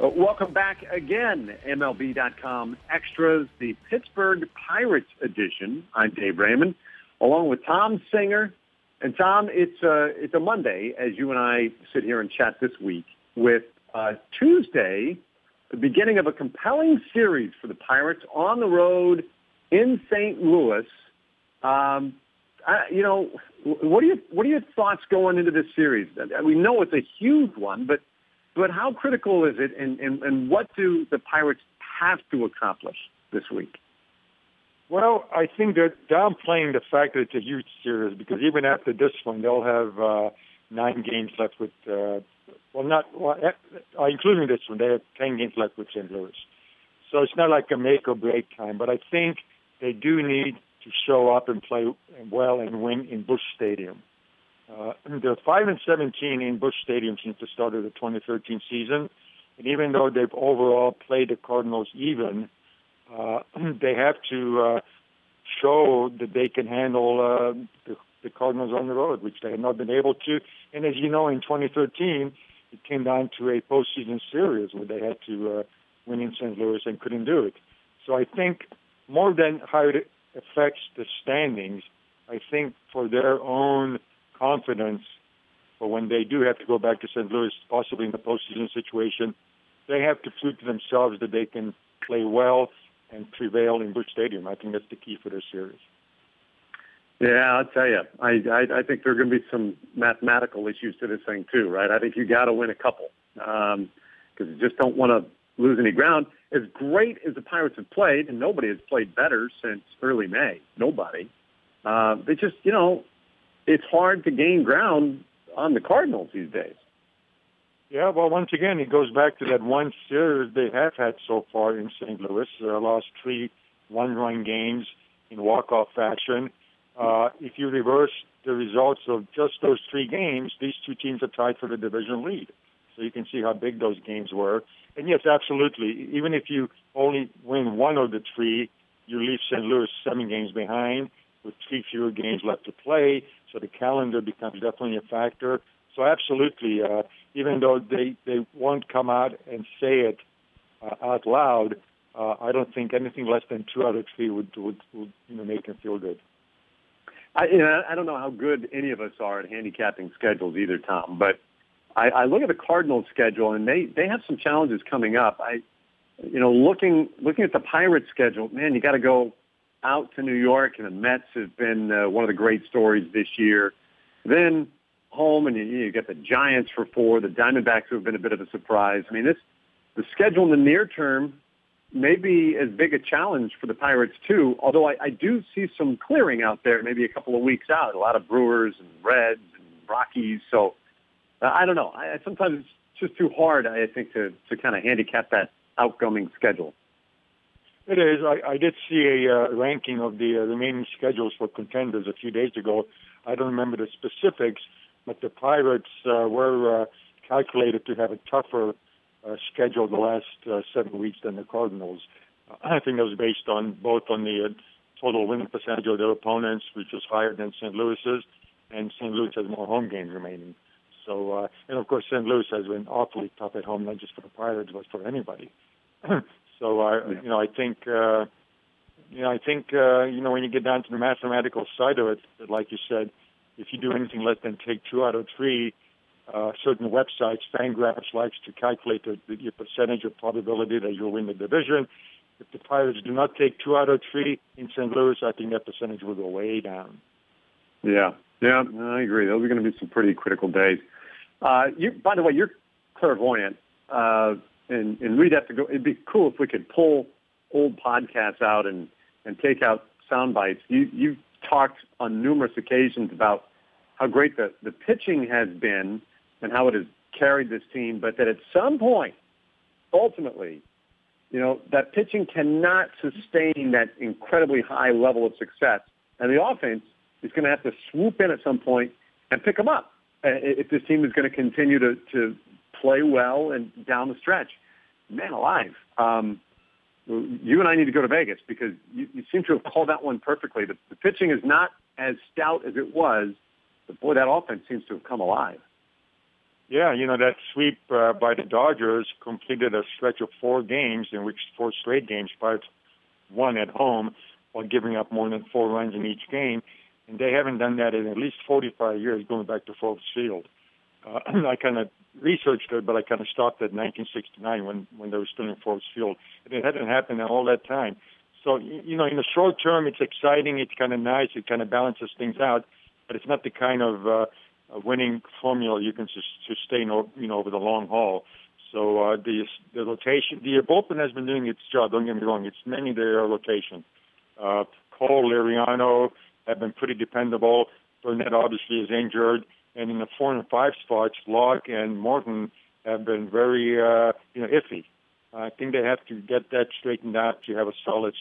Uh, welcome back again, MLB.com Extras, the Pittsburgh Pirates edition. I'm Dave Raymond, along with Tom Singer. And Tom, it's a, uh, it's a Monday as you and I sit here and chat this week with uh, Tuesday, the beginning of a compelling series for the Pirates on the road in St. Louis. Um, I, you know, what are your what are your thoughts going into this series? We know it's a huge one, but but how critical is it, and, and, and what do the Pirates have to accomplish this week? Well, I think they're downplaying the fact that it's a huge series because even after this one, they'll have uh, nine games left with, uh, well, not well, uh, including this one, they have ten games left with St. Louis. So it's not like a make or break time, but I think they do need to show up and play well and win in Busch Stadium. Uh, they're five and seventeen in Busch Stadium since the start of the 2013 season, and even though they've overall played the Cardinals even, uh, they have to uh, show that they can handle uh, the, the Cardinals on the road, which they have not been able to. And as you know, in 2013, it came down to a postseason series where they had to uh, win in St. Louis and couldn't do it. So I think more than how it affects the standings, I think for their own confidence for when they do have to go back to St. Louis, possibly in the postseason situation, they have to prove to themselves that they can play well and prevail in Busch Stadium. I think that's the key for this series. Yeah, I'll tell you. I I, I think there are going to be some mathematical issues to this thing too, right? I think you got to win a couple because um, you just don't want to lose any ground. As great as the Pirates have played, and nobody has played better since early May. Nobody. Uh, they just, you know, it's hard to gain ground on the Cardinals these days. Yeah, well, once again, it goes back to that one series they have had so far in St. Louis. They lost three one-run games in walk-off fashion. Uh, if you reverse the results of just those three games, these two teams are tied for the division lead. So you can see how big those games were. And yes, absolutely. Even if you only win one of the three, you leave St. Louis seven games behind with three fewer games left to play. So the calendar becomes definitely a factor. So absolutely, uh, even though they, they won't come out and say it uh, out loud, uh, I don't think anything less than two out of three would, would, would you know, make them feel good. I, you know, I don't know how good any of us are at handicapping schedules either, Tom, but I, I look at the Cardinals schedule and they, they have some challenges coming up. I, you know, looking, looking at the Pirates schedule, man, you got to go out to New York, and the Mets have been uh, one of the great stories this year. Then home, and you, you get the Giants for four, the Diamondbacks who have been a bit of a surprise. I mean, this the schedule in the near term may be as big a challenge for the Pirates too. Although I, I do see some clearing out there, maybe a couple of weeks out. A lot of Brewers and Reds and Rockies. So uh, I don't know. I, sometimes it's just too hard, I think, to to kind of handicap that outgoing schedule. It is. I, I did see a uh, ranking of the uh, remaining schedules for contenders a few days ago. I don't remember the specifics, but the Pirates uh, were uh, calculated to have a tougher uh, schedule the last uh, seven weeks than the Cardinals. Uh, I think that was based on both on the uh, total winning percentage of their opponents, which was higher than St. Louis's, and St. Louis has more home games remaining. So, uh, and of course, St. Louis has been awfully tough at home, not just for the Pirates, but for anybody. So I, yeah. you know, I think, uh, you know, I think, uh, you know, when you get down to the mathematical side of it, like you said, if you do anything less than take two out of three, uh, certain websites, Fangraphs likes to calculate the, the percentage of probability that you'll win the division. If the Pirates do not take two out of three in St. Louis, I think that percentage will go way down. Yeah, yeah, I agree. Those are going to be some pretty critical days. Uh, you, by the way, you're clairvoyant. Uh, and and we'd have to go. It'd be cool if we could pull old podcasts out and and take out sound bites. You you've talked on numerous occasions about how great the the pitching has been and how it has carried this team, but that at some point, ultimately, you know, that pitching cannot sustain that incredibly high level of success. And the offense is going to have to swoop in at some point and pick them up uh, if this team is going to continue to, to play well and down the stretch. Man alive. Um, you and I need to go to Vegas because you, you seem to have called that one perfectly. The, the pitching is not as stout as it was, but boy, that offense seems to have come alive. Yeah, you know that sweep uh, by the Dodgers completed a stretch of four games in which four straight games, Pirates won at home while giving up more than four runs in each game, and they haven't done that in at least 45 years, going back to Forbes Field. Uh, I kind of researched it, but I kind of stopped at 1969 when when they were still in Forbes Field, and it hadn't happened all that time. So you know, in the short term, it's exciting, it's kind of nice, it kind of balances things out, but it's not the kind of uh, winning formula you can sustain, you know, over the long haul. So uh, the the rotation, the bullpen has been doing its job. Don't get me wrong; it's mainly their rotation. Uh, Cole, Liriano have been pretty dependable. Burnett obviously is injured, and in the four and five spots, Locke and Morton have been very uh, you know iffy. I think they have to get that straightened out to have a solid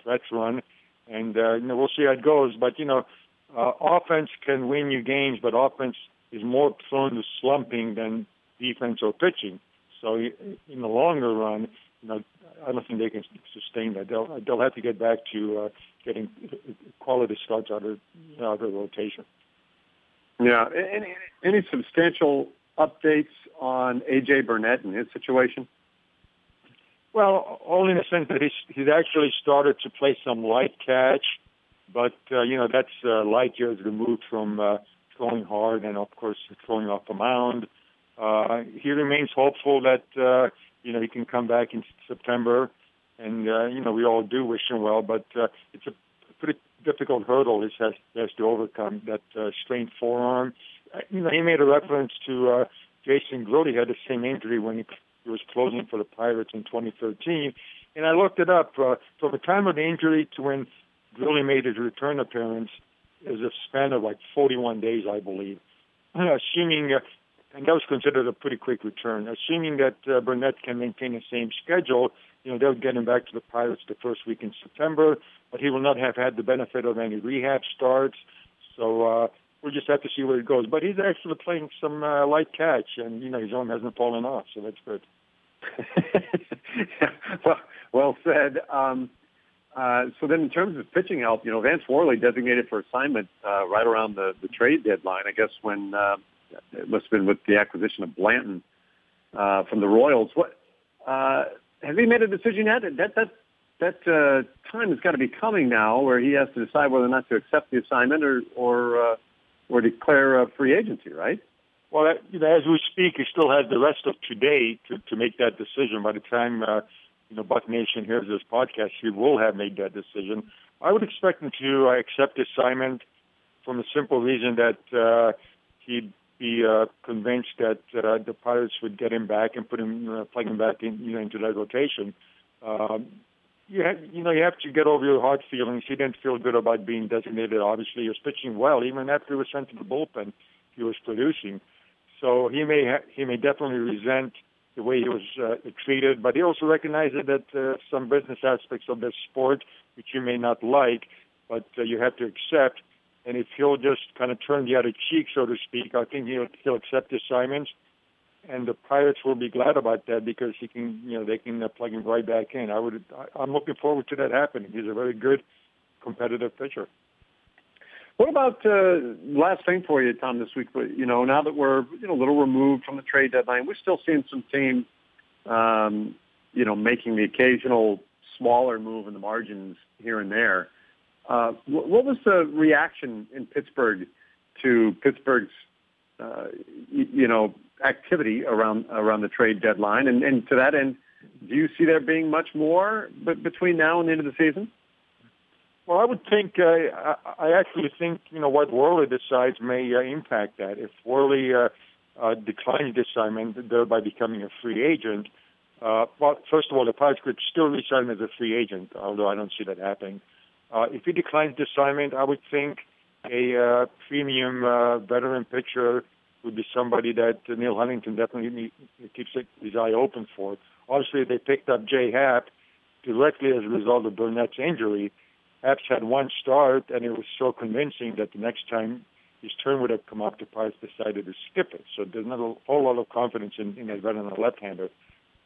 stretch run, and uh, you know we'll see how it goes. But you know, uh, offense can win you games, but offense is more prone to slumping than defense or pitching. So in the longer run, you know, I don't think they can sustain that. They'll they'll have to get back to uh, getting quality starts out of out of rotation. Yeah. Any any substantial updates on AJ Burnett and his situation? Well, only in the sense that he's he's actually started to play some light catch, but uh, you know that's uh, light years removed from uh, throwing hard and of course throwing off the mound. Uh, he remains hopeful that uh, you know he can come back in September, and uh, you know we all do wish him well. But uh, it's a difficult hurdle he has, has to overcome. That uh, strained forearm. Uh, you know he made a reference to uh, Jason Grilli had the same injury when he, was closing for the Pirates in 2013, and I looked it up. Uh, from the time of the injury to when Grote made his return appearance, is a span of like 41 days, I believe. Assuming uh, and that was considered a pretty quick return. Assuming that uh, Burnett can maintain the same schedule, you know, they'll get him back to the Pirates the first week in September, but he will not have had the benefit of any rehab starts. So uh, we'll just have to see where it goes. But he's actually playing some uh, light catch, and you know his arm hasn't fallen off, so that's good. well, well said. Um, uh, so then, in terms of pitching help, you know, Vance Worley designated for assignment uh, right around the, the trade deadline. I guess when uh, it must have been with the acquisition of Blanton uh, from the Royals. What uh, has he made a decision yet? That that that uh, time has got to be coming now, where he has to decide whether or not to accept the assignment or or uh, or declare a free agency, right? Well, that, you know, as we speak, he still has the rest of today to, to make that decision. By the time uh, you know Buck Nation hears this podcast, he will have made that decision. I would expect him to uh, accept the assignment from the simple reason that uh, he'd be uh, convinced that uh, the Pirates would get him back and put him, uh, plug him back in, you know, into that rotation. Um, you have, you know, you have to get over your hard feelings. He didn't feel good about being designated. Obviously, he was pitching well, even after he was sent to the bullpen. He was producing, so he may ha- he may definitely resent the way he was uh, treated. But he also recognizes that uh, some business aspects of this sport, which you may not like, but uh, you have to accept and if he'll just kind of turn the other cheek, so to speak, I think he'll he'll accept the assignments, and the Pirates will be glad about that because he can, you know, they can uh, plug him right back in. I would, I, I'm looking forward to that happening. He's a very good, competitive pitcher. What about uh, last thing for you, Tom, this week? But you know, now that we're you know a little removed from the trade deadline, we're still seeing some teams, um, you know, making the occasional smaller move in the margins here and there. Uh, what was the reaction in Pittsburgh to Pittsburgh's, uh, you know, activity around around the trade deadline? And, and to that end, do you see there being much more but between now and the end of the season? Well, I would think. Uh, I actually think you know what Worley decides may uh, impact that. If Worley uh, uh, declines the assignment, thereby becoming a free agent. Uh, well, first of all, the Pirates could still resign as a free agent, although I don't see that happening. Uh, if he declines the assignment, I would think a uh, premium uh, veteran pitcher would be somebody that Neal Huntington definitely keeps his eye open for. obviously they picked up Jay Happ directly as a result of Burnett's injury. Happ's had one start, and it was so convincing that the next time his turn would have come up, the Pirates decided to skip it. So there's not a whole lot of confidence in, in a veteran left-hander.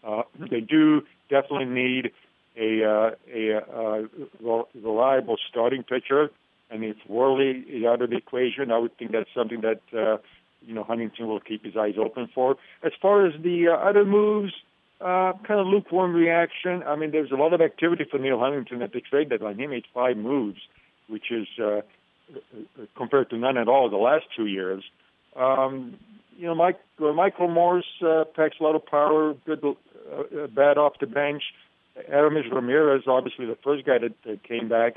Uh, they do definitely need a, uh, a, uh, reliable starting pitcher, and if Worley is out of the equation, I would think that's something that uh, you know Huntington will keep his eyes open for. As far as the uh, other moves, uh, kind of lukewarm reaction. I mean, there's a lot of activity for Neal Huntington at the trade deadline. He made five moves, which is uh, compared to none at all the last two years. Um, you know, Mike, uh, Michael Morse uh, packs a lot of power, good uh, bat off the bench. Aramis Ramirez, obviously the first guy that, that came back,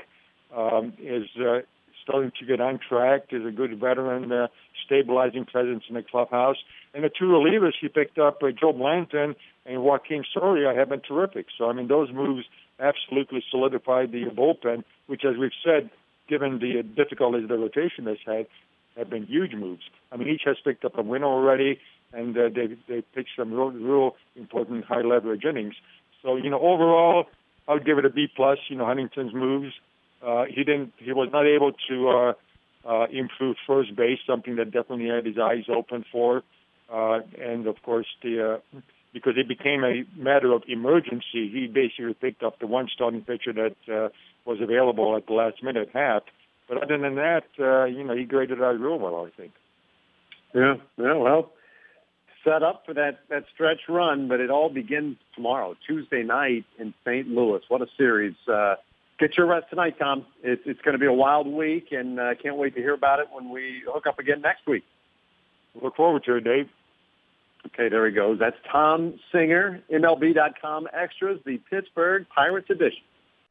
um, is uh, starting to get on track. Is a good veteran, uh, stabilizing presence in the clubhouse. And the two relievers he picked up, uh, Joe Blanton and Joakim Soria, have been terrific. So I mean, those moves absolutely solidified the bullpen, which, as we've said, given the difficulties the rotation has had, have been huge moves. I mean, each has picked up a win already, and uh, they they picked some real, real important high leverage innings. So you know, overall, I'll give it a B plus. You know, Huntington's moves. Uh, he didn't. He was not able to uh, uh, improve first base, something that definitely had his eyes open for. Uh, and of course, the uh, because it became a matter of emergency, he basically picked up the one starting pitcher that uh, was available at the last minute, Happ. But other than that, uh, you know, he graded out real well, I think. Yeah, yeah, well, set up for that that stretch run, but it all begins tomorrow, Tuesday night in St. Louis. What a series! Uh, get your rest tonight, Tom. It's it's going to be a wild week, and I uh, can't wait to hear about it when we hook up again next week. Look forward to it, Dave. Okay, there he goes. That's Tom Singer, MLB.com Extras, the Pittsburgh Pirates edition.